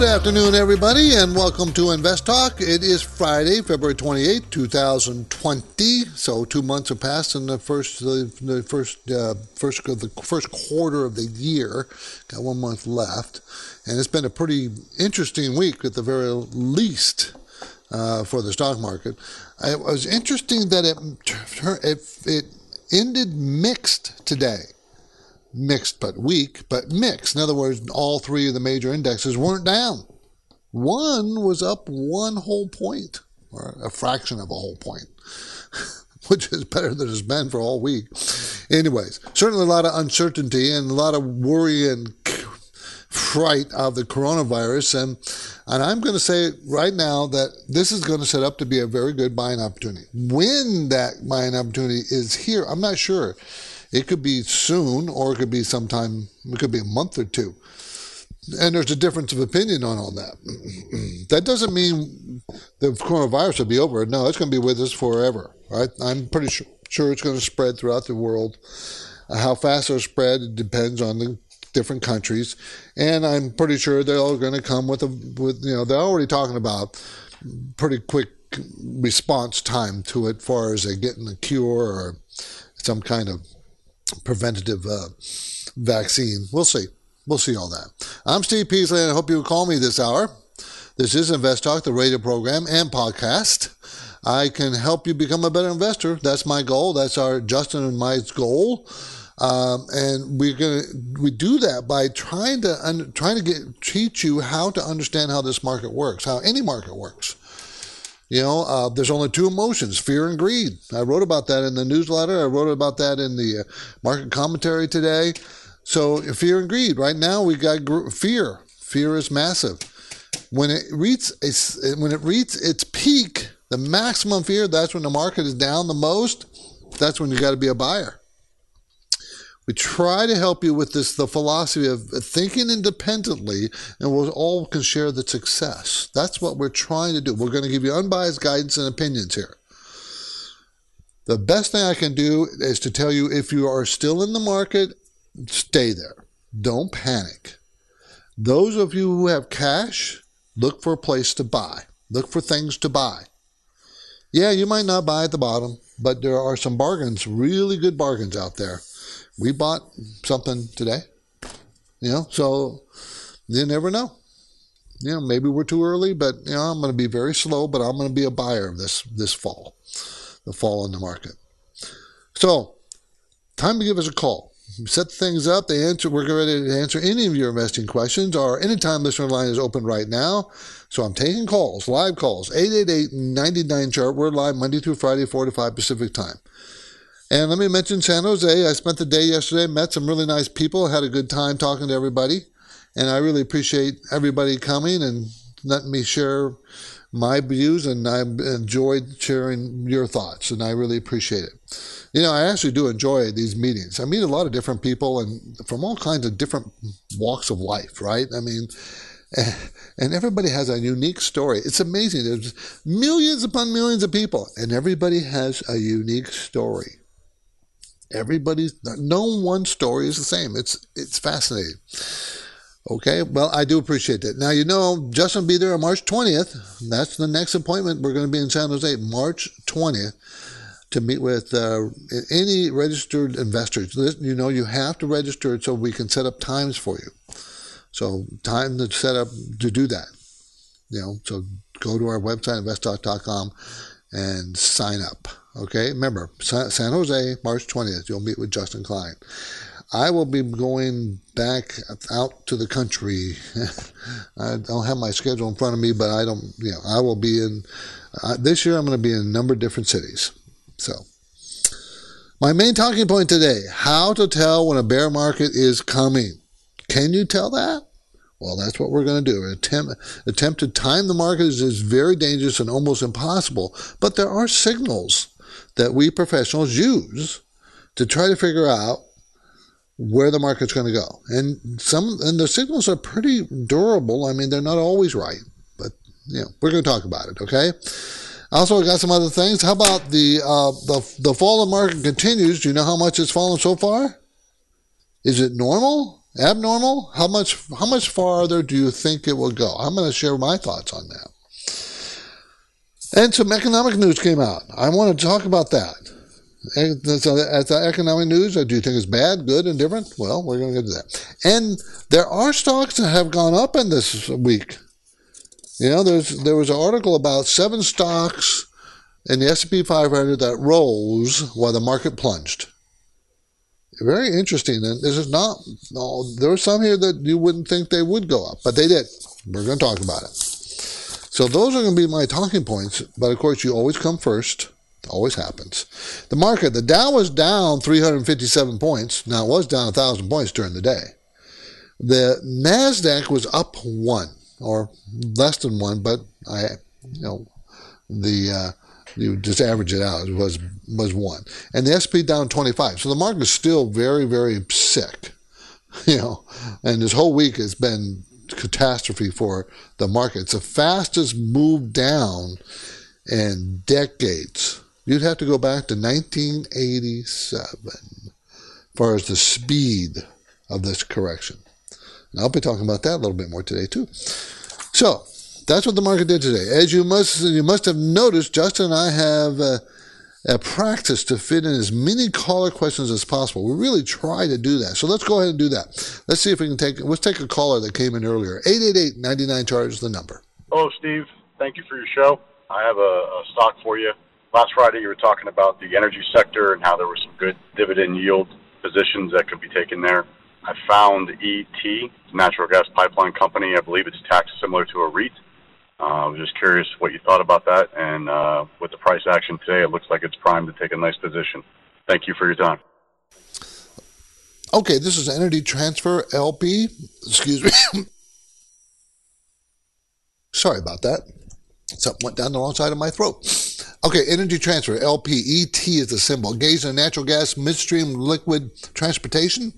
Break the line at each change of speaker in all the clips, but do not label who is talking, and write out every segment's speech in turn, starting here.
Good afternoon, everybody, and welcome to Invest Talk. It is Friday, February 28, 2020. So two months have passed in the first the, first uh, first the first quarter of the year. Got one month left, and it's been a pretty interesting week at the very least uh, for the stock market. It was interesting that it, it ended mixed today mixed but weak, but mixed. In other words, all three of the major indexes weren't down. One was up one whole point, or a fraction of a whole point, which is better than it's been for all week. Anyways, certainly a lot of uncertainty and a lot of worry and fright of the coronavirus. And, and I'm going to say right now that this is going to set up to be a very good buying opportunity. When that buying opportunity is here, I'm not sure. It could be soon, or it could be sometime, it could be a month or two. And there's a difference of opinion on all that. that doesn't mean the coronavirus will be over. No, it's going to be with us forever, right? I'm pretty sure, sure it's going to spread throughout the world. How fast it'll spread it depends on the different countries, and I'm pretty sure they're all going to come with a with you know they're already talking about pretty quick response time to it, far as they getting a cure or some kind of preventative uh, vaccine. We'll see. We'll see all that. I'm Steve Peasley, and I hope you call me this hour. This is Invest Talk, the radio program and podcast. I can help you become a better investor. That's my goal. That's our Justin and my goal. Um, and we're gonna we do that by trying to un, trying to get teach you how to understand how this market works, how any market works. You know, uh, there's only two emotions, fear and greed. I wrote about that in the newsletter. I wrote about that in the uh, market commentary today. So fear and greed. Right now we got gr- fear. Fear is massive. When it reaches when it reaches its peak, the maximum fear, that's when the market is down the most. That's when you got to be a buyer. We try to help you with this, the philosophy of thinking independently, and we all can share the success. That's what we're trying to do. We're going to give you unbiased guidance and opinions here. The best thing I can do is to tell you if you are still in the market, stay there. Don't panic. Those of you who have cash, look for a place to buy. Look for things to buy. Yeah, you might not buy at the bottom, but there are some bargains, really good bargains out there we bought something today. You know, so you never know. You know, maybe we're too early, but you know, I'm going to be very slow, but I'm going to be a buyer this this fall, the fall in the market. So, time to give us a call. Set things up. They answer. We're ready to answer any of your investing questions. Our anytime listener line is open right now. So I'm taking calls, live calls, 888-99 chart. We're live Monday through Friday, 4 to 5 Pacific time. And let me mention San Jose. I spent the day yesterday, met some really nice people, had a good time talking to everybody. And I really appreciate everybody coming and letting me share my views. And I enjoyed sharing your thoughts. And I really appreciate it. You know, I actually do enjoy these meetings. I meet a lot of different people and from all kinds of different walks of life, right? I mean, and everybody has a unique story. It's amazing. There's millions upon millions of people, and everybody has a unique story. Everybody's no one story is the same. It's it's fascinating. Okay, well, I do appreciate that. Now, you know, Justin will be there on March 20th. That's the next appointment. We're going to be in San Jose March 20th to meet with uh, any registered investors. You know, you have to register so we can set up times for you. So, time to set up to do that. You know, so go to our website, investtalk.com, and sign up. Okay, remember, San Jose, March 20th, you'll meet with Justin Klein. I will be going back out to the country. I don't have my schedule in front of me, but I don't, you know, I will be in, uh, this year I'm going to be in a number of different cities. So, my main talking point today how to tell when a bear market is coming. Can you tell that? Well, that's what we're going to do. Attempt, attempt to time the market is, is very dangerous and almost impossible, but there are signals that we professionals use to try to figure out where the market's going to go. And some and the signals are pretty durable. I mean, they're not always right, but you know, we're going to talk about it. Okay. Also, I got some other things. How about the uh, the the fall of market continues? Do you know how much it's fallen so far? Is it normal? Abnormal? How much how much farther do you think it will go? I'm going to share my thoughts on that. And some economic news came out. I want to talk about that. So as the economic news, do you think it's bad, good, and different? Well, we're going to get to that. And there are stocks that have gone up in this week. You know, there's there was an article about seven stocks in the S&P 500 that rose while the market plunged. Very interesting. And this is not. No, there were some here that you wouldn't think they would go up, but they did. We're going to talk about it. So those are going to be my talking points. But of course, you always come first. Always happens. The market, the Dow was down 357 points. Now it was down 1,000 points during the day. The NASDAQ was up one or less than one, but I, you know, the, uh, you just average it out, it was, was one. And the SP down 25. So the market is still very, very sick, you know, and this whole week has been catastrophe for the market. It's the fastest move down in decades. You'd have to go back to 1987 as far as the speed of this correction. And I'll be talking about that a little bit more today too. So that's what the market did today. As you must you must have noticed, Justin and I have uh, a practice to fit in as many caller questions as possible. We really try to do that. So let's go ahead and do that. Let's see if we can take let's take a caller that came in earlier. 888-99 charge the number.
Hello, Steve. Thank you for your show. I have a, a stock for you. Last Friday, you were talking about the energy sector and how there were some good dividend yield positions that could be taken there. I found ET, natural gas pipeline company. I believe it's taxed similar to a REIT. Uh, I was just curious what you thought about that. And uh, with the price action today, it looks like it's primed to take a nice position. Thank you for your time.
Okay, this is Energy Transfer LP. Excuse me. Sorry about that. Something went down the wrong side of my throat. Okay, Energy Transfer, LP, ET is the symbol. Engaged in natural gas midstream liquid transportation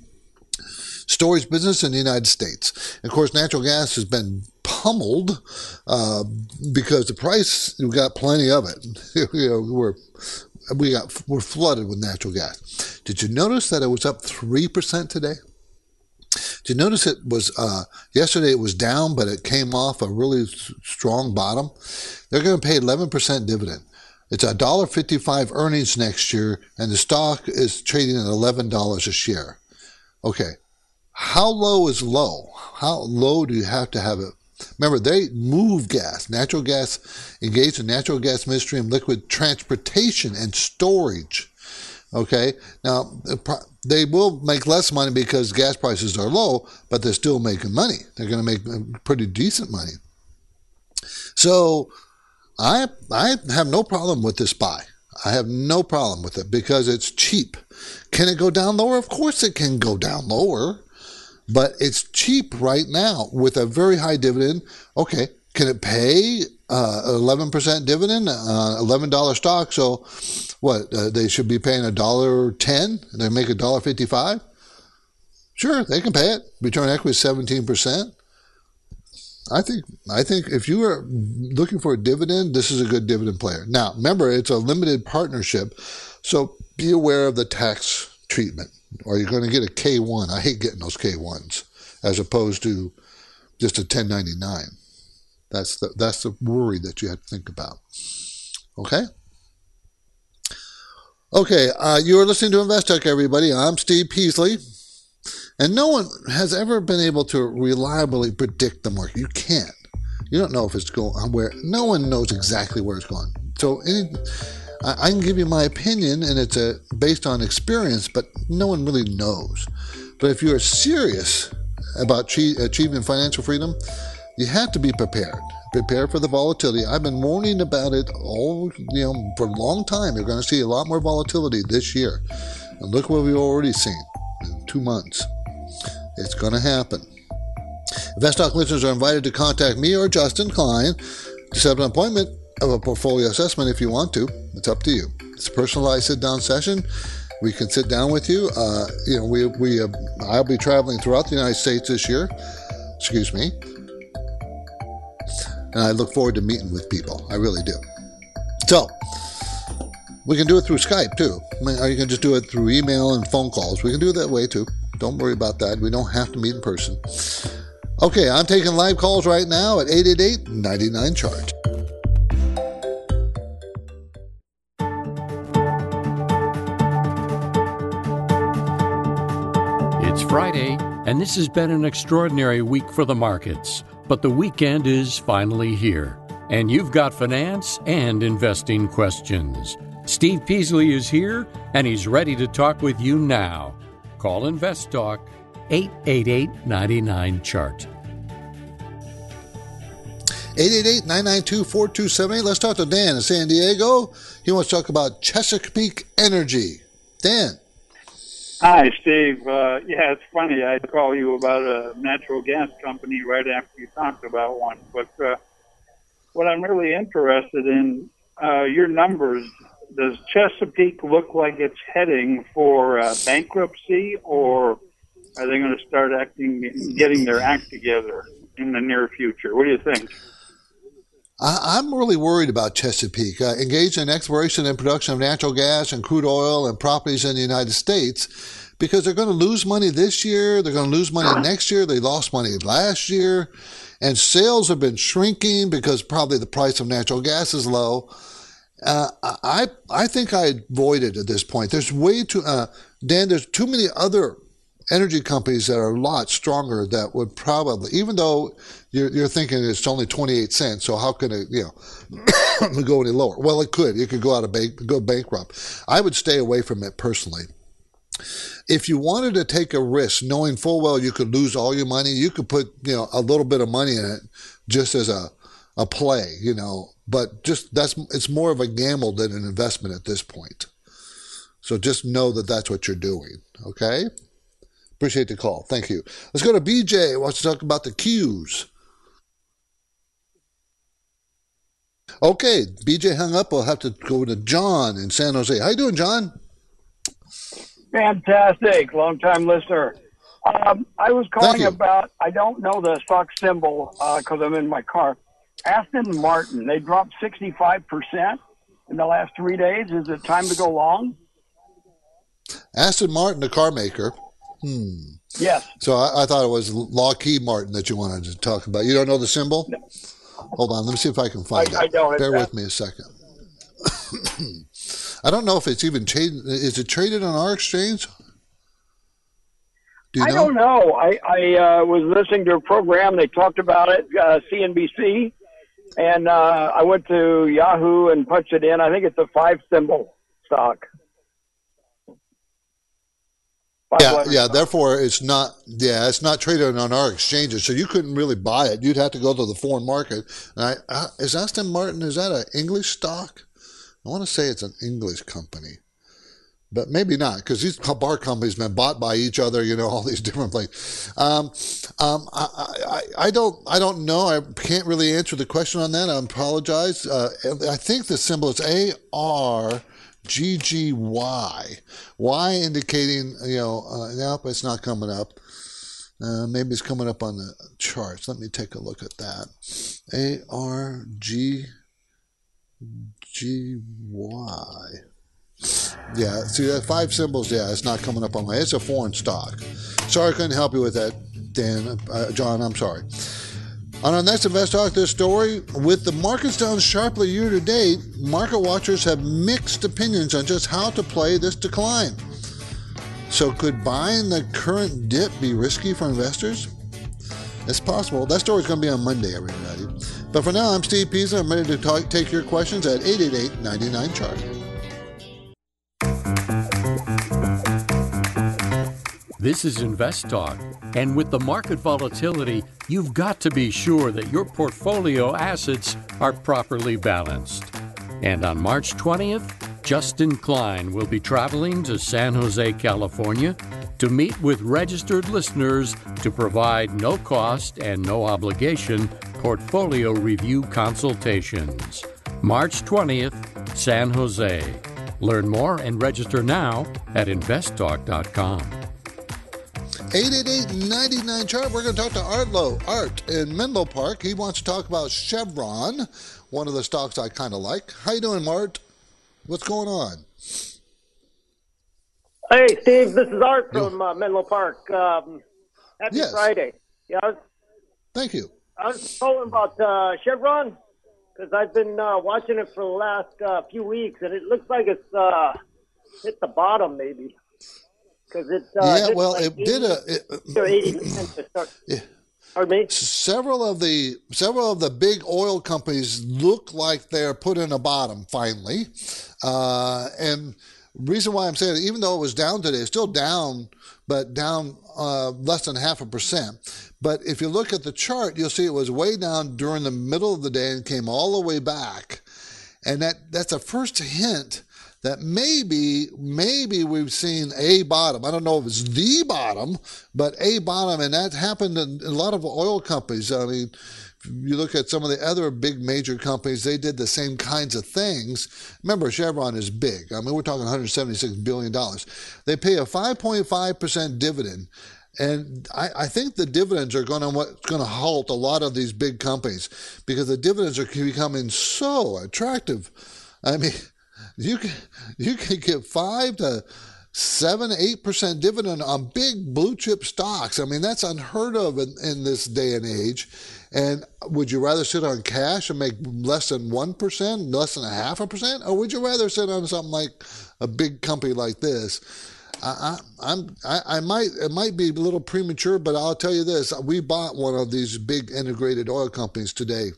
storage business in the United States. Of course, natural gas has been pummeled uh, because the price, we've got plenty of it. you know, we're, we got, we're flooded with natural gas. Did you notice that it was up 3% today? Did you notice it was uh, yesterday? It was down, but it came off a really strong bottom. They're going to pay 11% dividend. It's a dollar fifty-five earnings next year, and the stock is trading at eleven dollars a share. Okay, how low is low? How low do you have to have it? Remember, they move gas, natural gas, engaged in natural gas midstream liquid transportation and storage. Okay, now they will make less money because gas prices are low, but they're still making money. They're going to make uh, pretty decent money. So, I I have no problem with this buy. I have no problem with it because it's cheap. Can it go down lower? Of course, it can go down lower but it's cheap right now with a very high dividend. Okay, can it pay uh, 11% dividend uh, $11 stock? So what, uh, they should be paying a dollar 10 they make a dollar 55? Sure, they can pay it. Return equity 17%. I think I think if you are looking for a dividend, this is a good dividend player. Now, remember, it's a limited partnership, so be aware of the tax treatment or you're going to get a K1. I hate getting those K1s as opposed to just a 1099. That's the, that's the worry that you have to think about. Okay? Okay, uh, you are listening to Invest Talk, everybody. I'm Steve Peasley. And no one has ever been able to reliably predict the market. You can't. You don't know if it's going where. No one knows exactly where it's going. So any I, can give you my opinion, and it's a, based on experience, but no one really knows. But if you're serious about achieving financial freedom, you have to be prepared. Prepare for the volatility. I've been warning about it all, you know, for a long time. You're going to see a lot more volatility this year. And look what we've already seen in two months. It's going to happen. InvestTalk listeners are invited to contact me or Justin Klein to set up an appointment of a portfolio assessment if you want to. It's up to you. It's a personalized sit down session. we can sit down with you. Uh, you know, we we uh, I'll be traveling throughout the United States this year. Excuse me, and I look forward to meeting with people. I really do. So we can do it through Skype too, I mean, or you can just do it through email and phone calls. We can do it that way too. Don't worry about that. We don't have to meet in person. Okay, I'm taking live calls right now at 888 99 Chart.
This has been an extraordinary week for the markets. But the weekend is finally here, and you've got finance and investing questions. Steve Peasley is here, and he's ready to talk with you now. Call Invest Talk 888 99 Chart.
888-992-4278. Let's talk to Dan in San Diego. He wants to talk about Chesapeake Energy. Dan.
Hi, Steve. Uh, yeah, it's funny. I'd call you about a natural gas company right after you talked about one. But uh, what I'm really interested in, uh, your numbers. Does Chesapeake look like it's heading for uh, bankruptcy, or are they going to start acting, getting their act together in the near future? What do you think?
I, am really worried about Chesapeake. Uh, engaged in exploration and production of natural gas and crude oil and properties in the United States because they're going to lose money this year. They're going to lose money next year. They lost money last year. And sales have been shrinking because probably the price of natural gas is low. Uh, I I think I avoid it at this point. There's way too uh, Dan. There's too many other energy companies that are a lot stronger that would probably, even though you're, you're thinking it's only 28 cents, so how can it, you know, go any lower? Well, it could. It could go out of bank, go bankrupt. I would stay away from it personally. If you wanted to take a risk, knowing full well you could lose all your money, you could put, you know, a little bit of money in it just as a, a play, you know, but just that's, it's more of a gamble than an investment at this point. So just know that that's what you're doing. Okay. Appreciate the call. Thank you. Let's go to BJ. Wants to talk about the Qs. Okay, BJ hung up. We'll have to go to John in San Jose. How you doing, John?
Fantastic, long time listener. Um, I was calling about. I don't know the stock symbol because uh, I'm in my car. Aston Martin. They dropped 65 percent in the last three days. Is it time to go long?
Aston Martin, the car maker, Hmm.
Yes.
So I, I, thought it was Lockheed Martin that you wanted to talk about. You don't know the symbol? No. Hold on. Let me see if I can find
I, it. I don't.
Bear with me a second. I don't know if it's even traded. Is it traded on our exchange?
Do I know? don't know. I, I uh, was listening to a program. They talked about it, uh, CNBC, and uh, I went to Yahoo and punched it in. I think it's a five symbol stock
yeah, yeah. Therefore, it's not. Yeah, it's not traded on our exchanges, so you couldn't really buy it. You'd have to go to the foreign market. And I, uh, is Aston Martin? Is that an English stock? I want to say it's an English company, but maybe not because these bar companies have been bought by each other. You know, all these different things. Um, um, I, I, I, don't, I don't know. I can't really answer the question on that. I apologize. Uh, I think the symbol is A R GGY. Y indicating, you know, uh, nope, it's not coming up. Uh, maybe it's coming up on the charts. Let me take a look at that. A R G G Y. Yeah, see that five symbols. Yeah, it's not coming up on my. It's a foreign stock. Sorry, I couldn't help you with that, Dan. Uh, John, I'm sorry. On our next Invest Talk, this story with the markets down sharply year to date, market watchers have mixed opinions on just how to play this decline. So, could buying the current dip be risky for investors? It's possible. That story is going to be on Monday, everybody. But for now, I'm Steve Peasley. I'm ready to talk, take your questions at 888 99 Chart.
This is Invest Talk, and with the market volatility, you've got to be sure that your portfolio assets are properly balanced. And on March 20th, Justin Klein will be traveling to San Jose, California to meet with registered listeners to provide no cost and no obligation portfolio review consultations. March 20th, San Jose. Learn more and register now at investtalk.com.
888-99 chart. We're going to talk to Art Lowe, Art in Menlo Park. He wants to talk about Chevron, one of the stocks I kind of like. How you doing, Mart? What's going on?
Hey, Steve. This is Art from uh, Menlo Park. Um, happy yes. Friday. Yeah. Was,
Thank you.
I was calling about uh, Chevron because I've been uh, watching it for the last uh, few weeks, and it looks like it's uh, hit the bottom, maybe. Because it. Uh,
yeah, well, like it 80, did a. It, yeah.
Pardon me.
Several of the several of the big oil companies look like they're put in a bottom finally, uh, and reason why I'm saying it, even though it was down today, it's still down, but down uh, less than half a percent. But if you look at the chart, you'll see it was way down during the middle of the day and came all the way back. And that, that's a first hint that maybe, maybe we've seen a bottom. I don't know if it's the bottom, but a bottom. And that happened in a lot of oil companies. I mean, you look at some of the other big major companies, they did the same kinds of things. Remember, Chevron is big. I mean, we're talking $176 billion. They pay a 5.5% dividend. And I, I, think the dividends are going to what's going to halt a lot of these big companies because the dividends are becoming so attractive. I mean, you can you can get five to seven, eight percent dividend on big blue chip stocks. I mean, that's unheard of in, in this day and age. And would you rather sit on cash and make less than 1%, less than a half a percent? Or would you rather sit on something like a big company like this? I, I, I'm, I, I might, it might be a little premature, but I'll tell you this. We bought one of these big integrated oil companies today,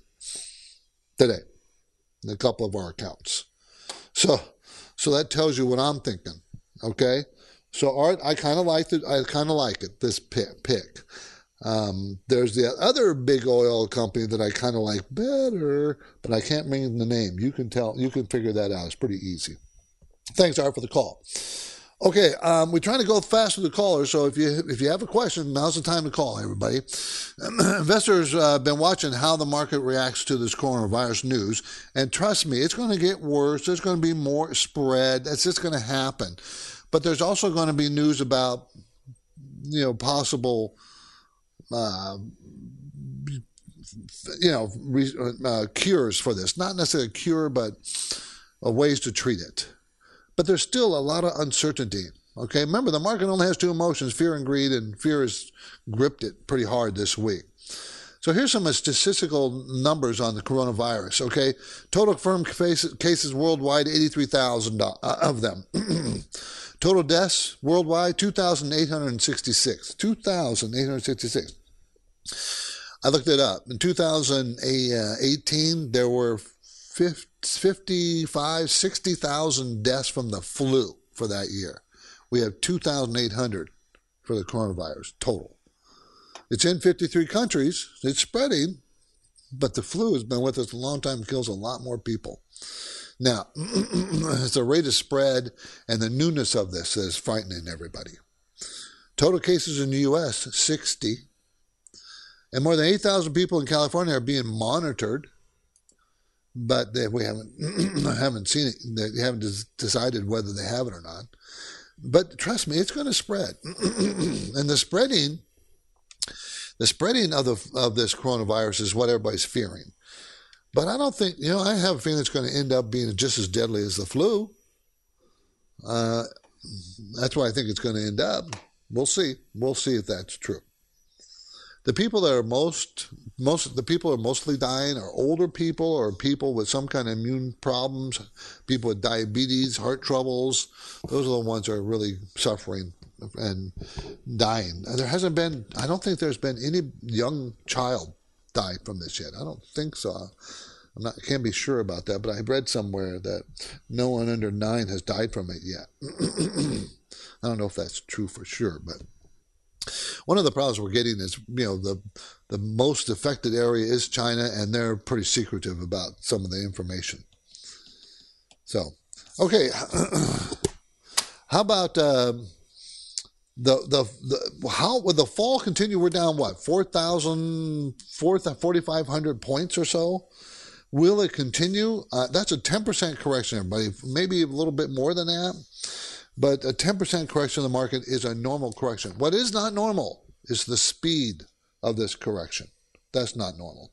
today, in a couple of our accounts. So, so that tells you what I'm thinking. Okay. So Art, I kind of like it. I kind of like it. This pick. pick. Um, there's the other big oil company that I kind of like better, but I can't remember the name. You can tell, you can figure that out. It's pretty easy. Thanks, Art, for the call. Okay, um, we're trying to go fast with the callers, so if you if you have a question, now's the time to call everybody. Investors have uh, been watching how the market reacts to this coronavirus news, and trust me, it's going to get worse. There's going to be more spread. That's just going to happen. But there's also going to be news about you know possible uh, you know, re, uh, cures for this. Not necessarily a cure, but uh, ways to treat it. But there's still a lot of uncertainty. Okay, remember the market only has two emotions: fear and greed, and fear has gripped it pretty hard this week. So here's some statistical numbers on the coronavirus. Okay, total confirmed cases worldwide, 83,000 uh, of them. Total deaths worldwide 2,866. 2,866. I looked it up. In 2018, there were 55, 60,000 deaths from the flu for that year. We have 2,800 for the coronavirus total. It's in 53 countries. It's spreading, but the flu has been with us a long time. It kills a lot more people. Now, it's the rate of spread and the newness of this is frightening everybody. Total cases in the U.S., 60. And more than 8,000 people in California are being monitored, but they, we haven't, haven't seen it. They haven't decided whether they have it or not. But trust me, it's going to spread. and the spreading, the spreading of, the, of this coronavirus is what everybody's fearing. But I don't think, you know, I have a feeling it's going to end up being just as deadly as the flu. Uh, that's why I think it's going to end up. We'll see. We'll see if that's true. The people that are most, most, the people are mostly dying are older people or people with some kind of immune problems, people with diabetes, heart troubles. Those are the ones that are really suffering and dying. And there hasn't been, I don't think there's been any young child die from this yet. I don't think so. I'm not can't be sure about that, but I read somewhere that no one under nine has died from it yet. I don't know if that's true for sure, but one of the problems we're getting is you know the the most affected area is China, and they're pretty secretive about some of the information. So, okay, how about? Um, the, the the how would the fall continue? We're down what 4,000, 4,500 points or so. Will it continue? Uh, that's a 10% correction, everybody. Maybe a little bit more than that. But a 10% correction in the market is a normal correction. What is not normal is the speed of this correction. That's not normal.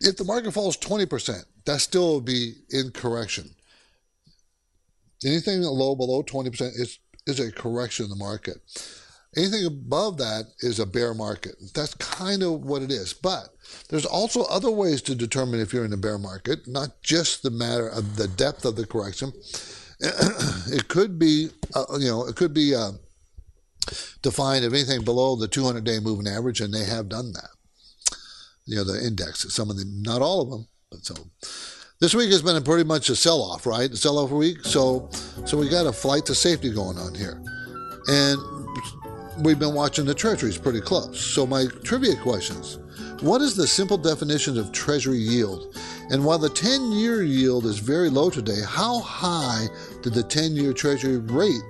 If the market falls 20%, that still would be in correction. Anything low below 20% is, is a correction in the market. Anything above that is a bear market. That's kind of what it is. But there's also other ways to determine if you're in a bear market, not just the matter of the depth of the correction. it could be, uh, you know, it could be uh, defined of anything below the 200-day moving average, and they have done that. You know, the index, some of them, not all of them, but so. This week has been pretty much a sell-off, right? A sell-off week. So, so we got a flight to safety going on here, and we've been watching the treasuries pretty close. So my trivia questions. What is the simple definition of treasury yield? And while the 10 year yield is very low today, how high did the 10 year treasury rate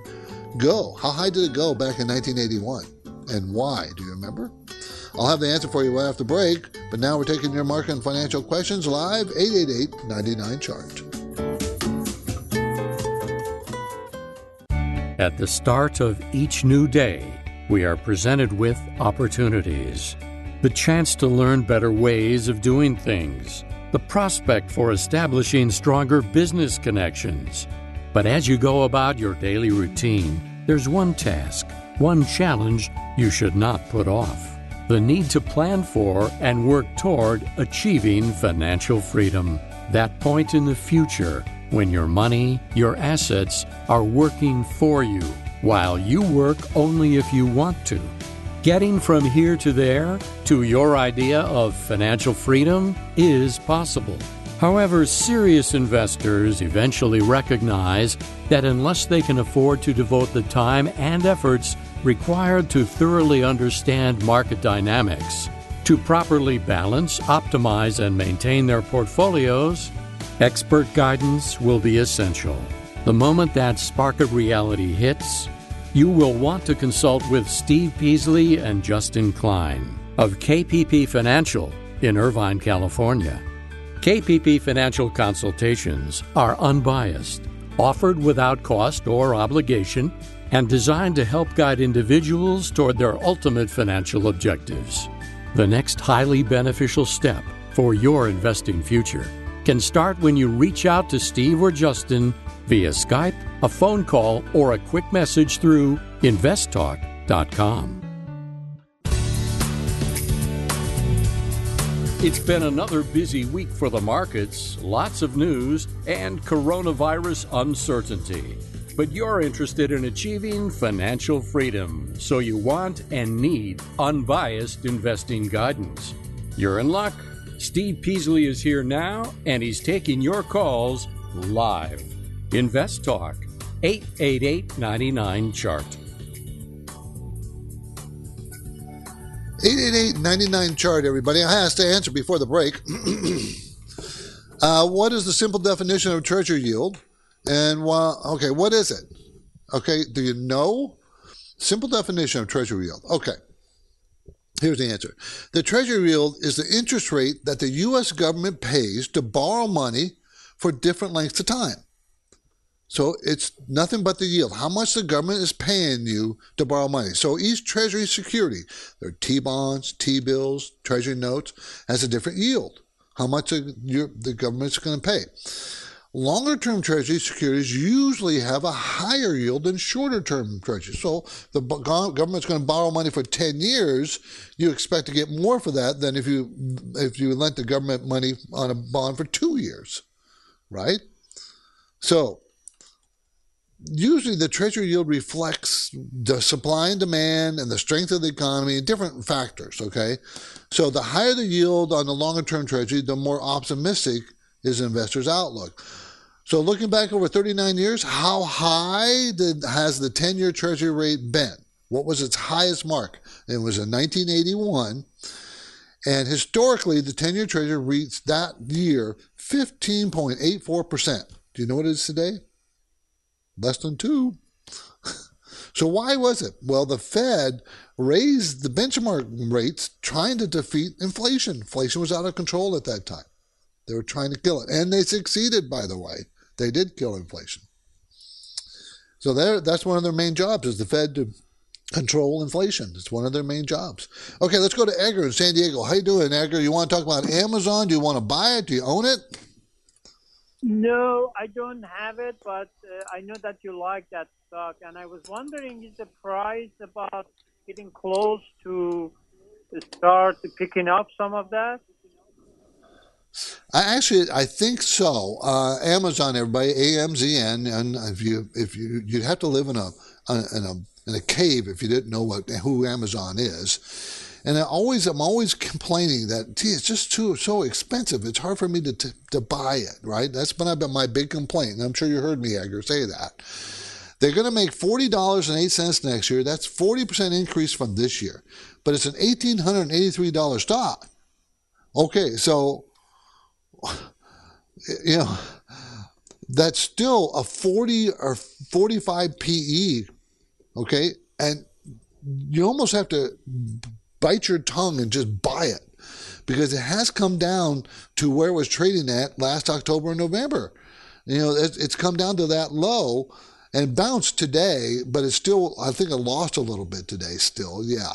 go? How high did it go back in 1981? And why? Do you remember? I'll have the answer for you right after break, but now we're taking your market and financial questions live 888 99 chart.
At the start of each new day, we are presented with opportunities. The chance to learn better ways of doing things, the prospect for establishing stronger business connections. But as you go about your daily routine, there's one task, one challenge you should not put off the need to plan for and work toward achieving financial freedom. That point in the future when your money, your assets are working for you while you work only if you want to. Getting from here to there to your idea of financial freedom is possible. However, serious investors eventually recognize that unless they can afford to devote the time and efforts required to thoroughly understand market dynamics, to properly balance, optimize, and maintain their portfolios, expert guidance will be essential. The moment that spark of reality hits, you will want to consult with Steve Peasley and Justin Klein of KPP Financial in Irvine, California. KPP Financial consultations are unbiased, offered without cost or obligation, and designed to help guide individuals toward their ultimate financial objectives. The next highly beneficial step for your investing future can start when you reach out to Steve or Justin via Skype, a phone call, or a quick message through investtalk.com. It's been another busy week for the markets, lots of news, and coronavirus uncertainty. But you're interested in achieving financial freedom, so you want and need unbiased investing guidance. You're in luck. Steve Peasley is here now, and he's taking your calls live. Invest Talk, 888 99 Chart.
888-99 chart, everybody. I asked to answer before the break. uh, what is the simple definition of treasury yield? And well, okay, what is it? Okay, do you know? Simple definition of treasury yield. Okay. Here's the answer. The treasury yield is the interest rate that the US government pays to borrow money for different lengths of time. So it's nothing but the yield. How much the government is paying you to borrow money. So each treasury security, their T bonds, T bills, treasury notes, has a different yield. How much the government's going to pay. Longer term treasury securities usually have a higher yield than shorter term treasuries. So the government's going to borrow money for 10 years, you expect to get more for that than if you if you lent the government money on a bond for 2 years. Right? So, usually the treasury yield reflects the supply and demand and the strength of the economy, and different factors, okay? So the higher the yield on the longer term treasury, the more optimistic is investor's outlook. So looking back over 39 years, how high did, has the 10 year treasury rate been? What was its highest mark? It was in 1981. And historically, the 10 year treasury reached that year 15.84%. Do you know what it is today? Less than two. so why was it? Well, the Fed raised the benchmark rates trying to defeat inflation. Inflation was out of control at that time. They were trying to kill it, and they succeeded. By the way, they did kill inflation. So that's one of their main jobs is the Fed to control inflation. It's one of their main jobs. Okay, let's go to Edgar in San Diego. How you doing, Edgar? You want to talk about Amazon? Do you want to buy it? Do you own it?
No, I don't have it, but uh, I know that you like that stock, and I was wondering is the price about getting close to start picking up some of that?
I actually, I think so. Uh, Amazon, everybody, AMZN, and if you if you you'd have to live in a in a in a cave if you didn't know what who Amazon is. And I always, I'm always complaining that, gee, it's just too so expensive. It's hard for me to, to, to buy it, right? That's been my big complaint. And I'm sure you heard me, Edgar, say that. They're going to make $40.08 next year. That's 40% increase from this year. But it's an $1,883 stock. Okay, so, you know, that's still a 40 or 45 PE. Okay, and you almost have to bite your tongue and just buy it because it has come down to where it was trading at last October and November. You know, it's come down to that low and bounced today, but it's still, I think it lost a little bit today still. Yeah,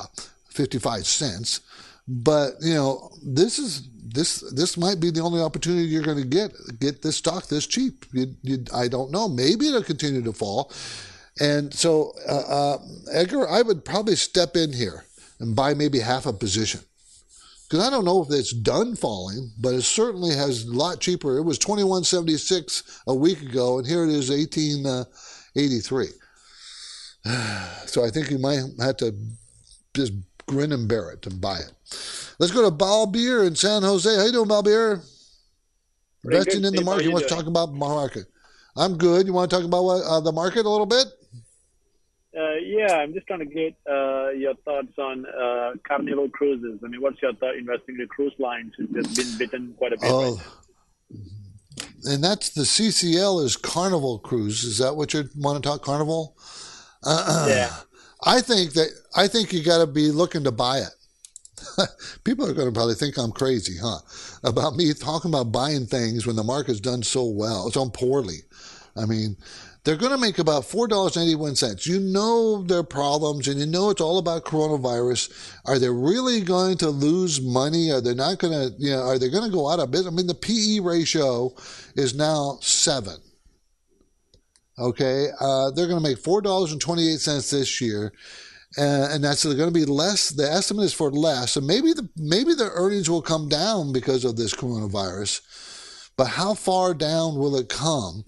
55 cents. But, you know, this is, this, this might be the only opportunity you're going to get, get this stock this cheap. You, you, I don't know. Maybe it'll continue to fall. And so, uh, uh, Edgar, I would probably step in here and buy maybe half a position. Because I don't know if it's done falling, but it certainly has a lot cheaper. It was 2176 a week ago, and here it is 1883. So I think you might have to just grin and bear it and buy it. Let's go to Balbir in San Jose. How you doing, Balbir? Investing in the market. You want to talk about market? I'm good. You want to talk about what, uh, the market a little bit?
Uh, yeah, I'm just trying to get uh, your thoughts on uh, Carnival Cruises. I mean, what's your thought investing in the cruise lines? It's been bitten quite a bit. Oh,
right and that's the CCL is Carnival Cruise. Is that what you want to talk Carnival?
Uh, yeah.
I think that I think you got to be looking to buy it. People are going to probably think I'm crazy, huh? About me talking about buying things when the market's done so well, it's done poorly. I mean, they're going to make about $4.81. You know their problems and you know it's all about coronavirus. Are they really going to lose money? Are they not going to, you know, are they going to go out of business? I mean, the PE ratio is now seven. Okay. Uh, they're going to make $4.28 this year. Uh, and that's going to be less. The estimate is for less, and maybe the maybe the earnings will come down because of this coronavirus. But how far down will it come?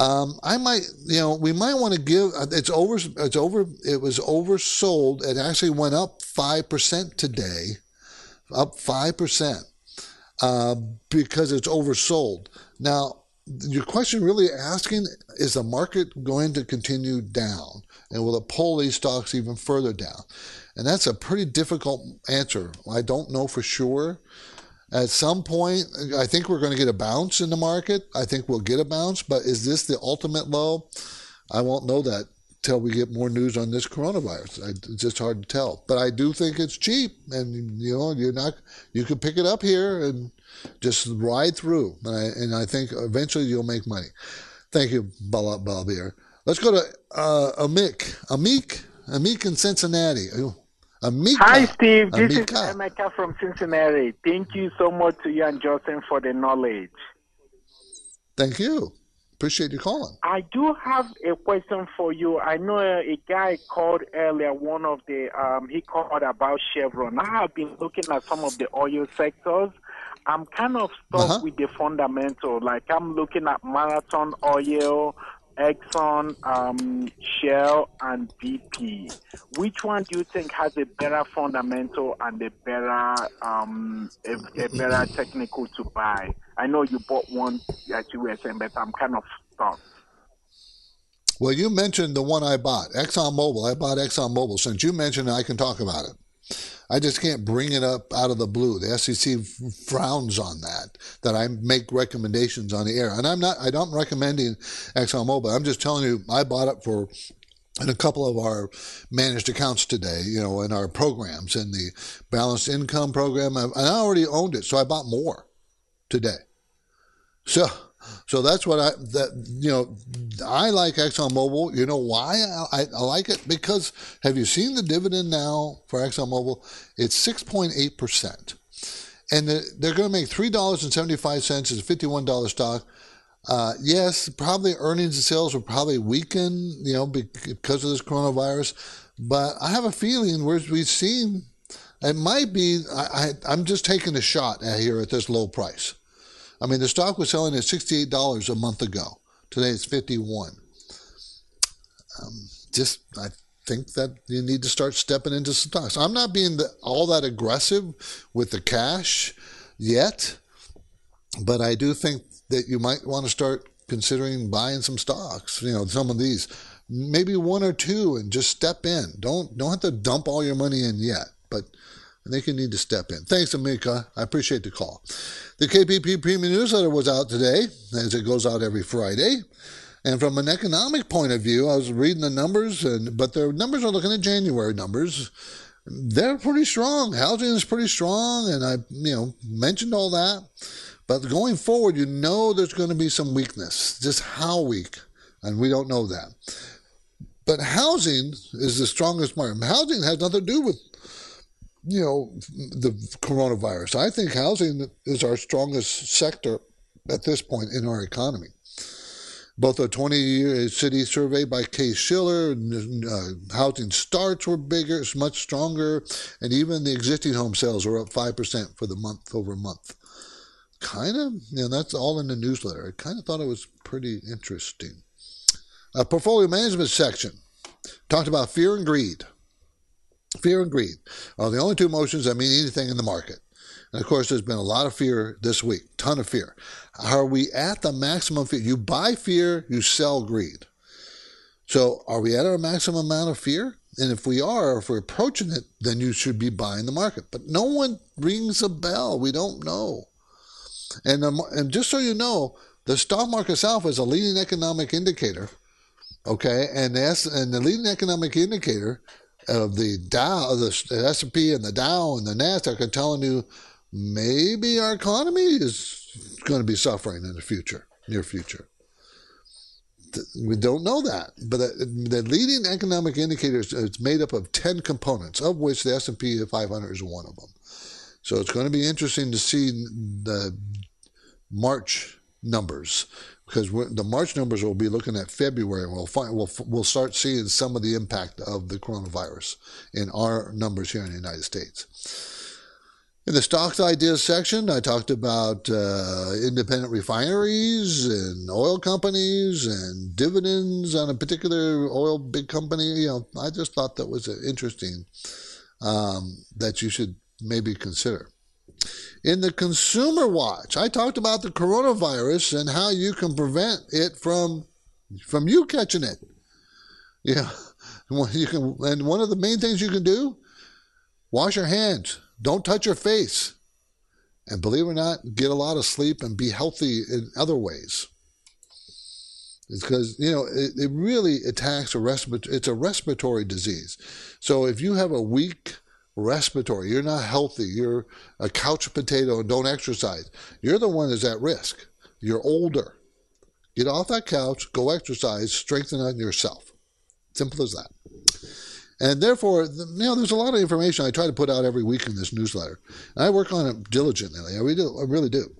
Um, I might, you know, we might want to give. Uh, it's over. It's over. It was oversold. It actually went up five percent today, up five percent uh, because it's oversold. Now, your question really asking is the market going to continue down, and will it pull these stocks even further down? And that's a pretty difficult answer. I don't know for sure. At some point, I think we're going to get a bounce in the market. I think we'll get a bounce, but is this the ultimate low? I won't know that till we get more news on this coronavirus. It's just hard to tell. But I do think it's cheap, and you know, you're not. You can pick it up here and just ride through, and I, and I think eventually you'll make money. Thank you, Balbir. Let's go to uh, Amik. Amik, Amik in Cincinnati. Amika.
Hi, Steve. This is Emeka from Cincinnati. Thank you so much to you and Justin for the knowledge.
Thank you. Appreciate you calling.
I do have a question for you. I know a, guy called earlier, one of the, um, he called about Chevron. I have been looking at some of the oil sectors. I'm kind of stuck uh-huh. with the fundamental. Like I'm looking at Marathon Oil, Exxon, um, Shell, and BP. Which one do you think has a better fundamental and a better um, a, a better technical to buy? I know you bought one at saying, but I'm kind of stuck.
Well, you mentioned the one I bought, ExxonMobil. I bought ExxonMobil. Since you mentioned it, I can talk about it. I just can't bring it up out of the blue. The SEC frowns on that, that I make recommendations on the air. And I'm not, I don't recommending ExxonMobil. I'm just telling you, I bought it for in a couple of our managed accounts today, you know, in our programs, in the balanced income program. And I already owned it, so I bought more today. So, so that's what I that you know I like ExxonMobil. You know why I, I like it because have you seen the dividend now for ExxonMobil? It's six point eight percent, and they're going to make three dollars and seventy five cents. as a fifty one dollar stock. Uh, yes, probably earnings and sales will probably weaken, you know, because of this coronavirus. But I have a feeling where we've seen it might be. I, I, am just taking a shot here at this low price. I mean, the stock was selling at $68 a month ago. Today it's 51. Um, just, I think that you need to start stepping into stocks. I'm not being the, all that aggressive with the cash yet, but I do think that you might want to start considering buying some stocks. You know, some of these, maybe one or two, and just step in. Don't don't have to dump all your money in yet, but I think you need to step in. Thanks, Amika. I appreciate the call. The KPP Premium Newsletter was out today, as it goes out every Friday. And from an economic point of view, I was reading the numbers, and but the numbers are looking at January numbers. They're pretty strong. Housing is pretty strong, and I, you know, mentioned all that. But going forward, you know there's going to be some weakness. Just how weak, and we don't know that. But housing is the strongest market. Housing has nothing to do with you know, the coronavirus. I think housing is our strongest sector at this point in our economy. Both a 20 year city survey by Case-Shiller, uh, housing starts were bigger, it's much stronger, and even the existing home sales were up 5% for the month over month. Kind of, you know, that's all in the newsletter. I kind of thought it was pretty interesting. A portfolio management section talked about fear and greed. Fear and greed are the only two emotions that mean anything in the market. And of course, there's been a lot of fear this week, ton of fear. Are we at the maximum fear? You buy fear, you sell greed. So are we at our maximum amount of fear? And if we are, if we're approaching it, then you should be buying the market. But no one rings a bell. We don't know. And, um, and just so you know, the stock market itself is a leading economic indicator. Okay, and and the leading economic indicator of the Dow, the S&P and the Dow and the Nasdaq are telling you maybe our economy is going to be suffering in the future, near future. We don't know that, but uh, the leading economic indicators uh, is made up of ten components, of which the S&P 500 is one of them. So it's going to be interesting to see the March numbers because the March numbers will be looking at February, we'll find we'll we'll start seeing some of the impact of the coronavirus in our numbers here in the United States. In the stocks ideas section, I talked about uh, independent refineries and oil companies and dividends on a particular oil big company. You know, I just thought that was interesting um, that you should maybe consider in the Consumer Watch. I talked about the coronavirus and how you can prevent it from from you catching it. Yeah, you can, and one of the main things you can do: wash your hands, don't touch your face, and believe it or not, get a lot of sleep and be healthy in other ways. It's because you know it, it really attacks a respiratory. It's a respiratory disease. So if you have a weak respiratory. You're not healthy. You're a couch potato and don't exercise. You're the one that's at risk. You're older. Get off that couch, go exercise, strengthen on yourself. Simple as that. And therefore, you know, there's a lot of information I try to put out every week in this newsletter. And I work on it diligently. I really do.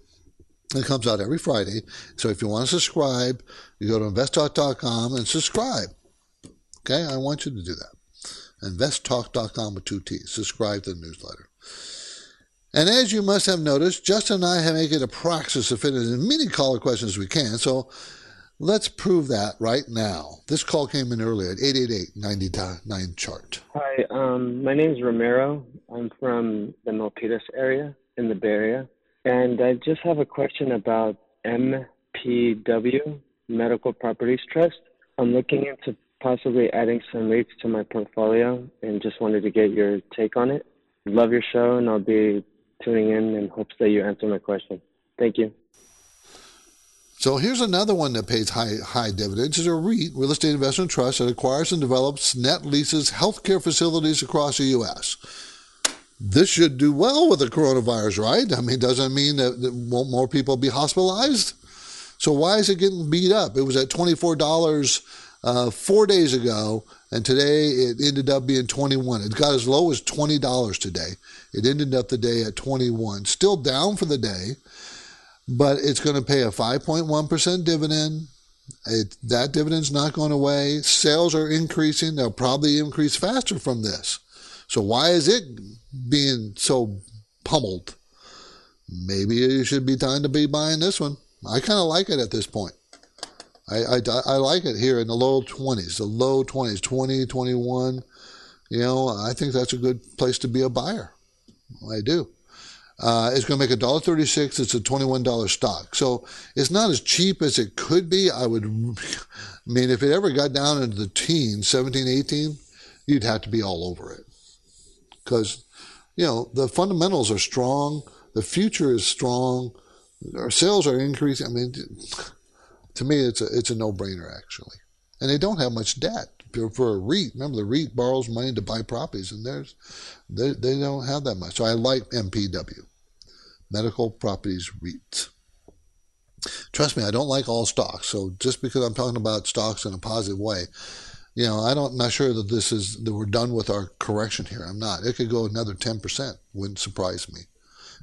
It comes out every Friday. So if you want to subscribe, you go to investtalk.com and subscribe. Okay, I want you to do that investtalk.com with two T's. Subscribe to the newsletter. And as you must have noticed, Justin and I have made it a practice of fitting as many caller questions as we can. So let's prove that right now. This call came in earlier at 888-99 chart.
Hi, um, my name is Romero. I'm from the Milpitas area in the Bay Area. And I just have a question about MPW, Medical Properties Trust. I'm looking into possibly adding some REITs to my portfolio and just wanted to get your take on it. Love your show, and I'll be tuning in in hopes that you answer my question. Thank you.
So here's another one that pays high high dividends. It's a REIT, real estate investment trust, that acquires and develops net leases healthcare facilities across the U.S. This should do well with the coronavirus, right? I mean, doesn't mean that, that won't more people be hospitalized? So why is it getting beat up? It was at $24 uh, four days ago, and today it ended up being 21. It got as low as $20 today. It ended up the day at 21. Still down for the day, but it's going to pay a 5.1% dividend. It, that dividend's not going away. Sales are increasing. They'll probably increase faster from this. So why is it being so pummeled? Maybe it should be time to be buying this one. I kind of like it at this point. I, I, I like it here in the low 20s, the low 20s, 20, 21. You know, I think that's a good place to be a buyer. I do. Uh, it's going to make $1.36. It's a $21 stock. So it's not as cheap as it could be. I would, I mean, if it ever got down into the teens, 17, 18, you'd have to be all over it. Because, you know, the fundamentals are strong. The future is strong. Our sales are increasing. I mean, to me, it's a it's a no brainer actually, and they don't have much debt for, a REIT. Remember, the REIT borrows money to buy properties, and there's they they don't have that much. So I like MPW, Medical Properties REIT. Trust me, I don't like all stocks. So just because I'm talking about stocks in a positive way, you know, I don't, I'm not sure that this is that we're done with our correction here. I'm not. It could go another 10%. Wouldn't surprise me,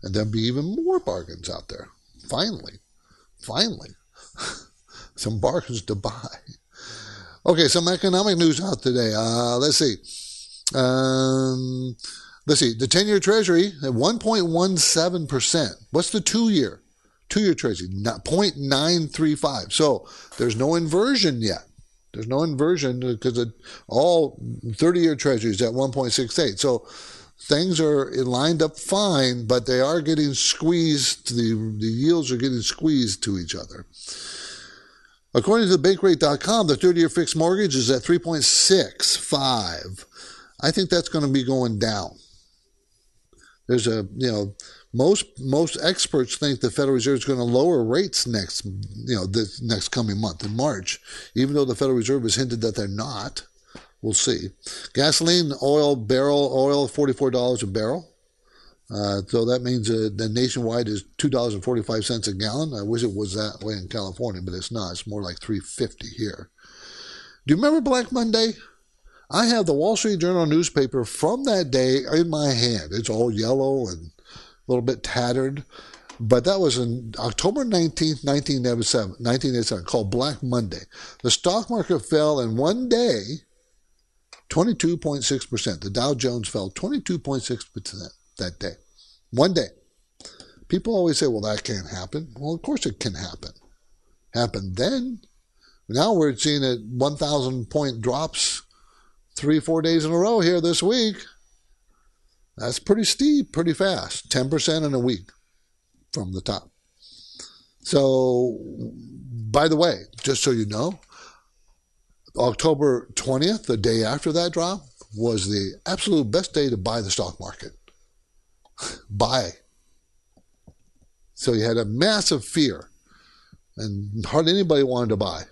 and there'd be even more bargains out there. Finally, finally. some bargains to buy. Okay, some economic news out today. Uh, let's see. Um, let's see. The 10 year Treasury at 1.17%. What's the two year? Two year Treasury, 0.935. So there's no inversion yet. There's no inversion because all 30 year Treasuries at 1.68. So things are lined up fine, but they are getting squeezed. The, the yields are getting squeezed to each other. According to bankrate.com, the 30 year fixed mortgage is at 3.65. I think that's going to be going down. There's a, you know, most most experts think the Federal Reserve is going to lower rates next, you know, this next coming month in March, even though the Federal Reserve has hinted that they're not. We'll see. Gasoline, oil, barrel, oil, $44 a barrel. Uh, so that means uh, that nationwide is two dollars and forty five cents a gallon. I wish it was that way in California, but it's not. It's more like three fifty here. Do you remember Black Monday? I have the Wall Street Journal newspaper from that day in my hand. It's all yellow and a little bit tattered. But that was in October 19th, 1987, 1987, called Black Monday. The stock market fell in one day 22.6%. The Dow Jones fell 22.6% that day. One day. People always say, well, that can't happen. Well, of course it can happen. Happened then. Now we're seeing it 1,000 point drops three, four days in a row here this week. That's pretty steep, pretty fast. 10% in a week from the top. So, by the way, just so you know, October 20th, the day after that drop, was the absolute best day to buy the stock market buy. So you had a massive fear, and hardly anybody wanted to buy.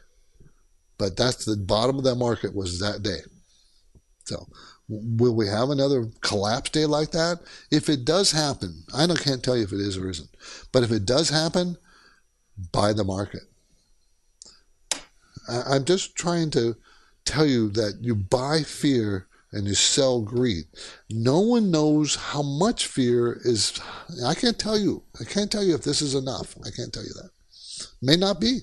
But that's the bottom of that market was that day. So will we have another collapse day like that? If it does happen, I can't tell you if it is or isn't, but if it does happen, buy the market. I'm just trying to tell you that you buy fear and you sell greed. No one knows how much fear is. I can't tell you. I can't tell you if this is enough. I can't tell you that. May not be.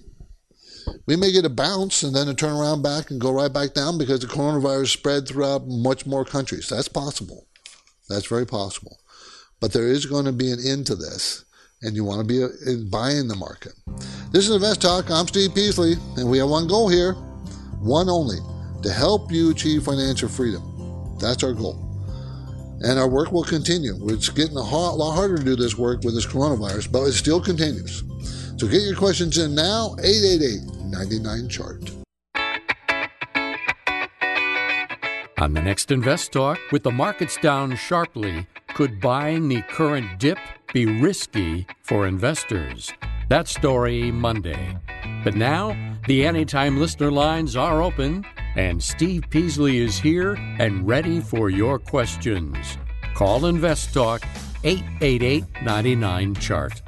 We may get a bounce and then a turn around back and go right back down because the coronavirus spread throughout much more countries. That's possible. That's very possible. But there is going to be an end to this, and you want to be uh, buying the market. This is Invest Talk. I'm Steve Peasley, and we have one goal here, one only, to help you achieve financial freedom. That's our goal. And our work will continue. It's getting a lot harder to do this work with this coronavirus, but it still continues. So get your questions in now, 888 99 Chart.
On the next Invest Talk, with the markets down sharply, could buying the current dip be risky for investors? That story Monday. But now, the Anytime listener lines are open and Steve Peasley is here and ready for your questions. Call Invest Talk 888 99 Chart.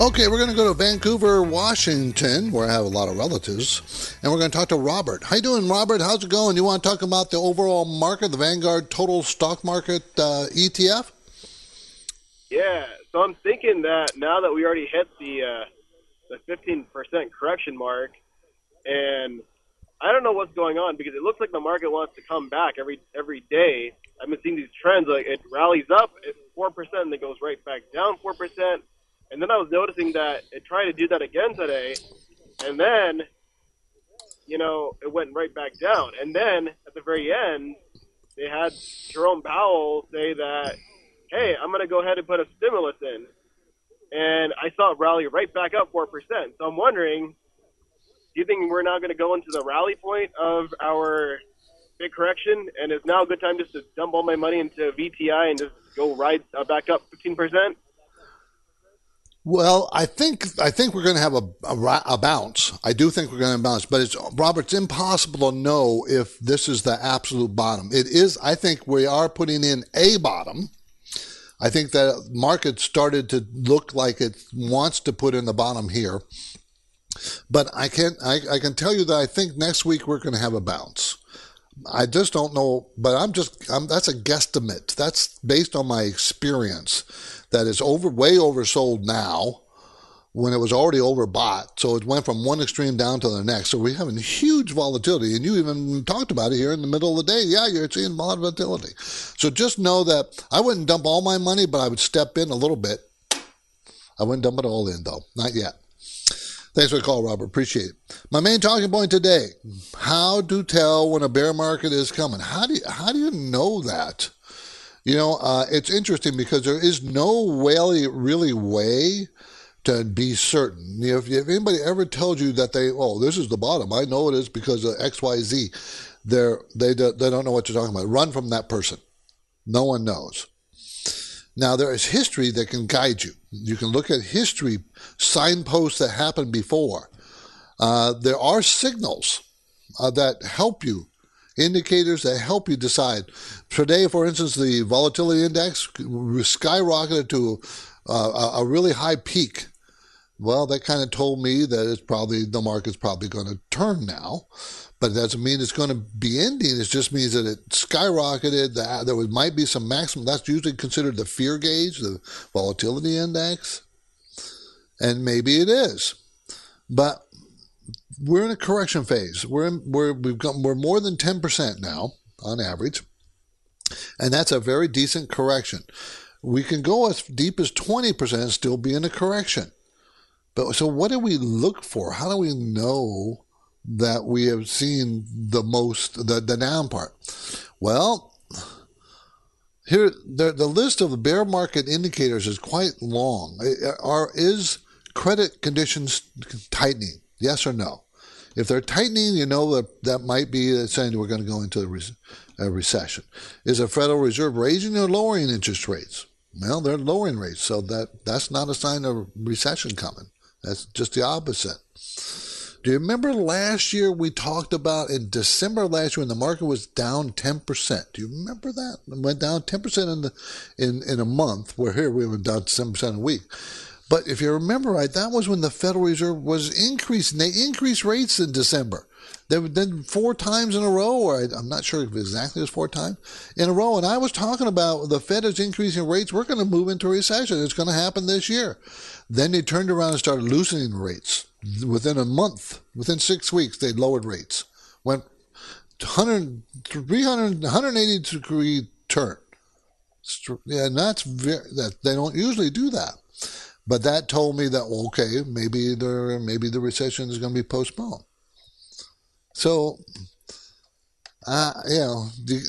Okay, we're going to go to Vancouver, Washington, where I have a lot of relatives, and we're going to talk to Robert. How you doing, Robert? How's it going? You want to talk about the overall market, the Vanguard Total Stock Market uh, ETF?
Yeah, so I'm thinking that now that we already hit the uh, the 15% correction mark, and I don't know what's going on because it looks like the market wants to come back every every day. I've been seeing these trends like it rallies up at four percent and then goes right back down four percent and then I was noticing that it tried to do that again today, and then, you know, it went right back down. And then at the very end, they had Jerome Powell say that, hey, I'm to go ahead and put a stimulus in. And I saw it rally right back up 4%. So I'm wondering, do you think we're now going to go into the rally point of our big correction? And is now a good time just to dump all my money into VTI and just go ride uh, back up 15%?
Well, I think I think we're going to have a, a, a, bounce. I do think we're going to bounce, but it's Robert. It's impossible to know if this is the absolute bottom. It is. I think we are putting in a bottom. I think that market started to look like it wants to put in the bottom here, but I can I, I can tell you that I think next week we're going to have a bounce. I just don't know, but I'm just I'm, that's a guesstimate. That's based on my experience that is over way oversold now when it was already overbought. So it went from one extreme down to the next. So we're having huge volatility. And you even talked about it here in the middle of the day. Yeah, you're seeing volatility. So just know that I wouldn't dump all my money, but I would step in a little bit. I wouldn't dump it all in, though. Not yet. Thanks for the call, Robert. Appreciate it. My main talking point today: how to tell when a bear market is coming. How do you, how do you know that? You know, uh, it's interesting because there is no really, really way to be certain. If, if, anybody ever tells you that they, oh, this is the bottom, I know it is because of X, Y, Z. They're, they they don't know what you're talking about. Run from that person. No one knows. Now there is history that can guide you. You can look at history signposts that happened before. Uh, there are signals uh, that help you indicators that help you decide. Today, for instance, the volatility index skyrocketed to uh, a really high peak. Well, that kind of told me that it's probably the market's probably going to turn now, but it doesn't mean it's going to be ending. It just means that it skyrocketed. That there might be some maximum. That's usually considered the fear gauge, the volatility index, and maybe it is. But we're in a correction phase. We're in, we're we've got we're more than ten percent now on average, and that's a very decent correction. We can go as deep as twenty percent and still be in a correction. But so, what do we look for? How do we know that we have seen the most the the down part? Well, here the the list of bear market indicators is quite long. Are is credit conditions tightening? Yes or no? If they're tightening, you know that that might be saying we're going to go into a, recession. Is the Federal Reserve raising or lowering interest rates? Well, they're lowering rates, so that that's not a sign of recession coming. That's just the opposite. Do you remember last year we talked about in December last year when the market was down 10%? Do you remember that? It went down 10% in the in, in a month, where here we went down 7% a week. But if you remember right, that was when the Federal Reserve was increasing. They increased rates in December. They then four times in a row, or I, am not sure if exactly it was four times in a row. And I was talking about the Fed is increasing rates. We're going to move into a recession. It's going to happen this year. Then they turned around and started loosening rates. Within a month, within six weeks, they lowered rates. Went 100, 300, 180 degree turn. Yeah, and that's very, that they don't usually do that. But that told me that okay, maybe there maybe the recession is going to be postponed. So, uh, you know,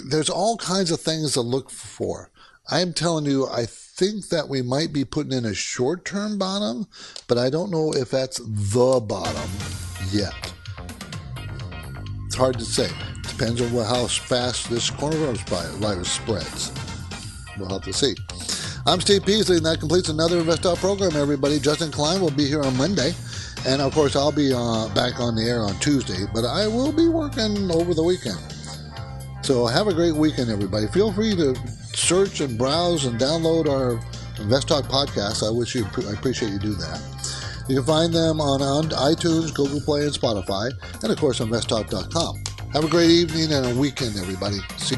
there's all kinds of things to look for. I'm telling you, I think that we might be putting in a short-term bottom, but I don't know if that's the bottom yet. It's hard to say. Depends on how fast this coronavirus virus spreads. We'll have to see. I'm Steve Peasley, and that completes another Invest program, everybody. Justin Klein will be here on Monday. And of course, I'll be uh, back on the air on Tuesday, but I will be working over the weekend. So have a great weekend, everybody. Feel free to search and browse and download our Invest Talk podcast. I wish you, I appreciate you do that. You can find them on, on iTunes, Google Play, and Spotify, and of course on investtalk.com. Have a great evening and a weekend, everybody. See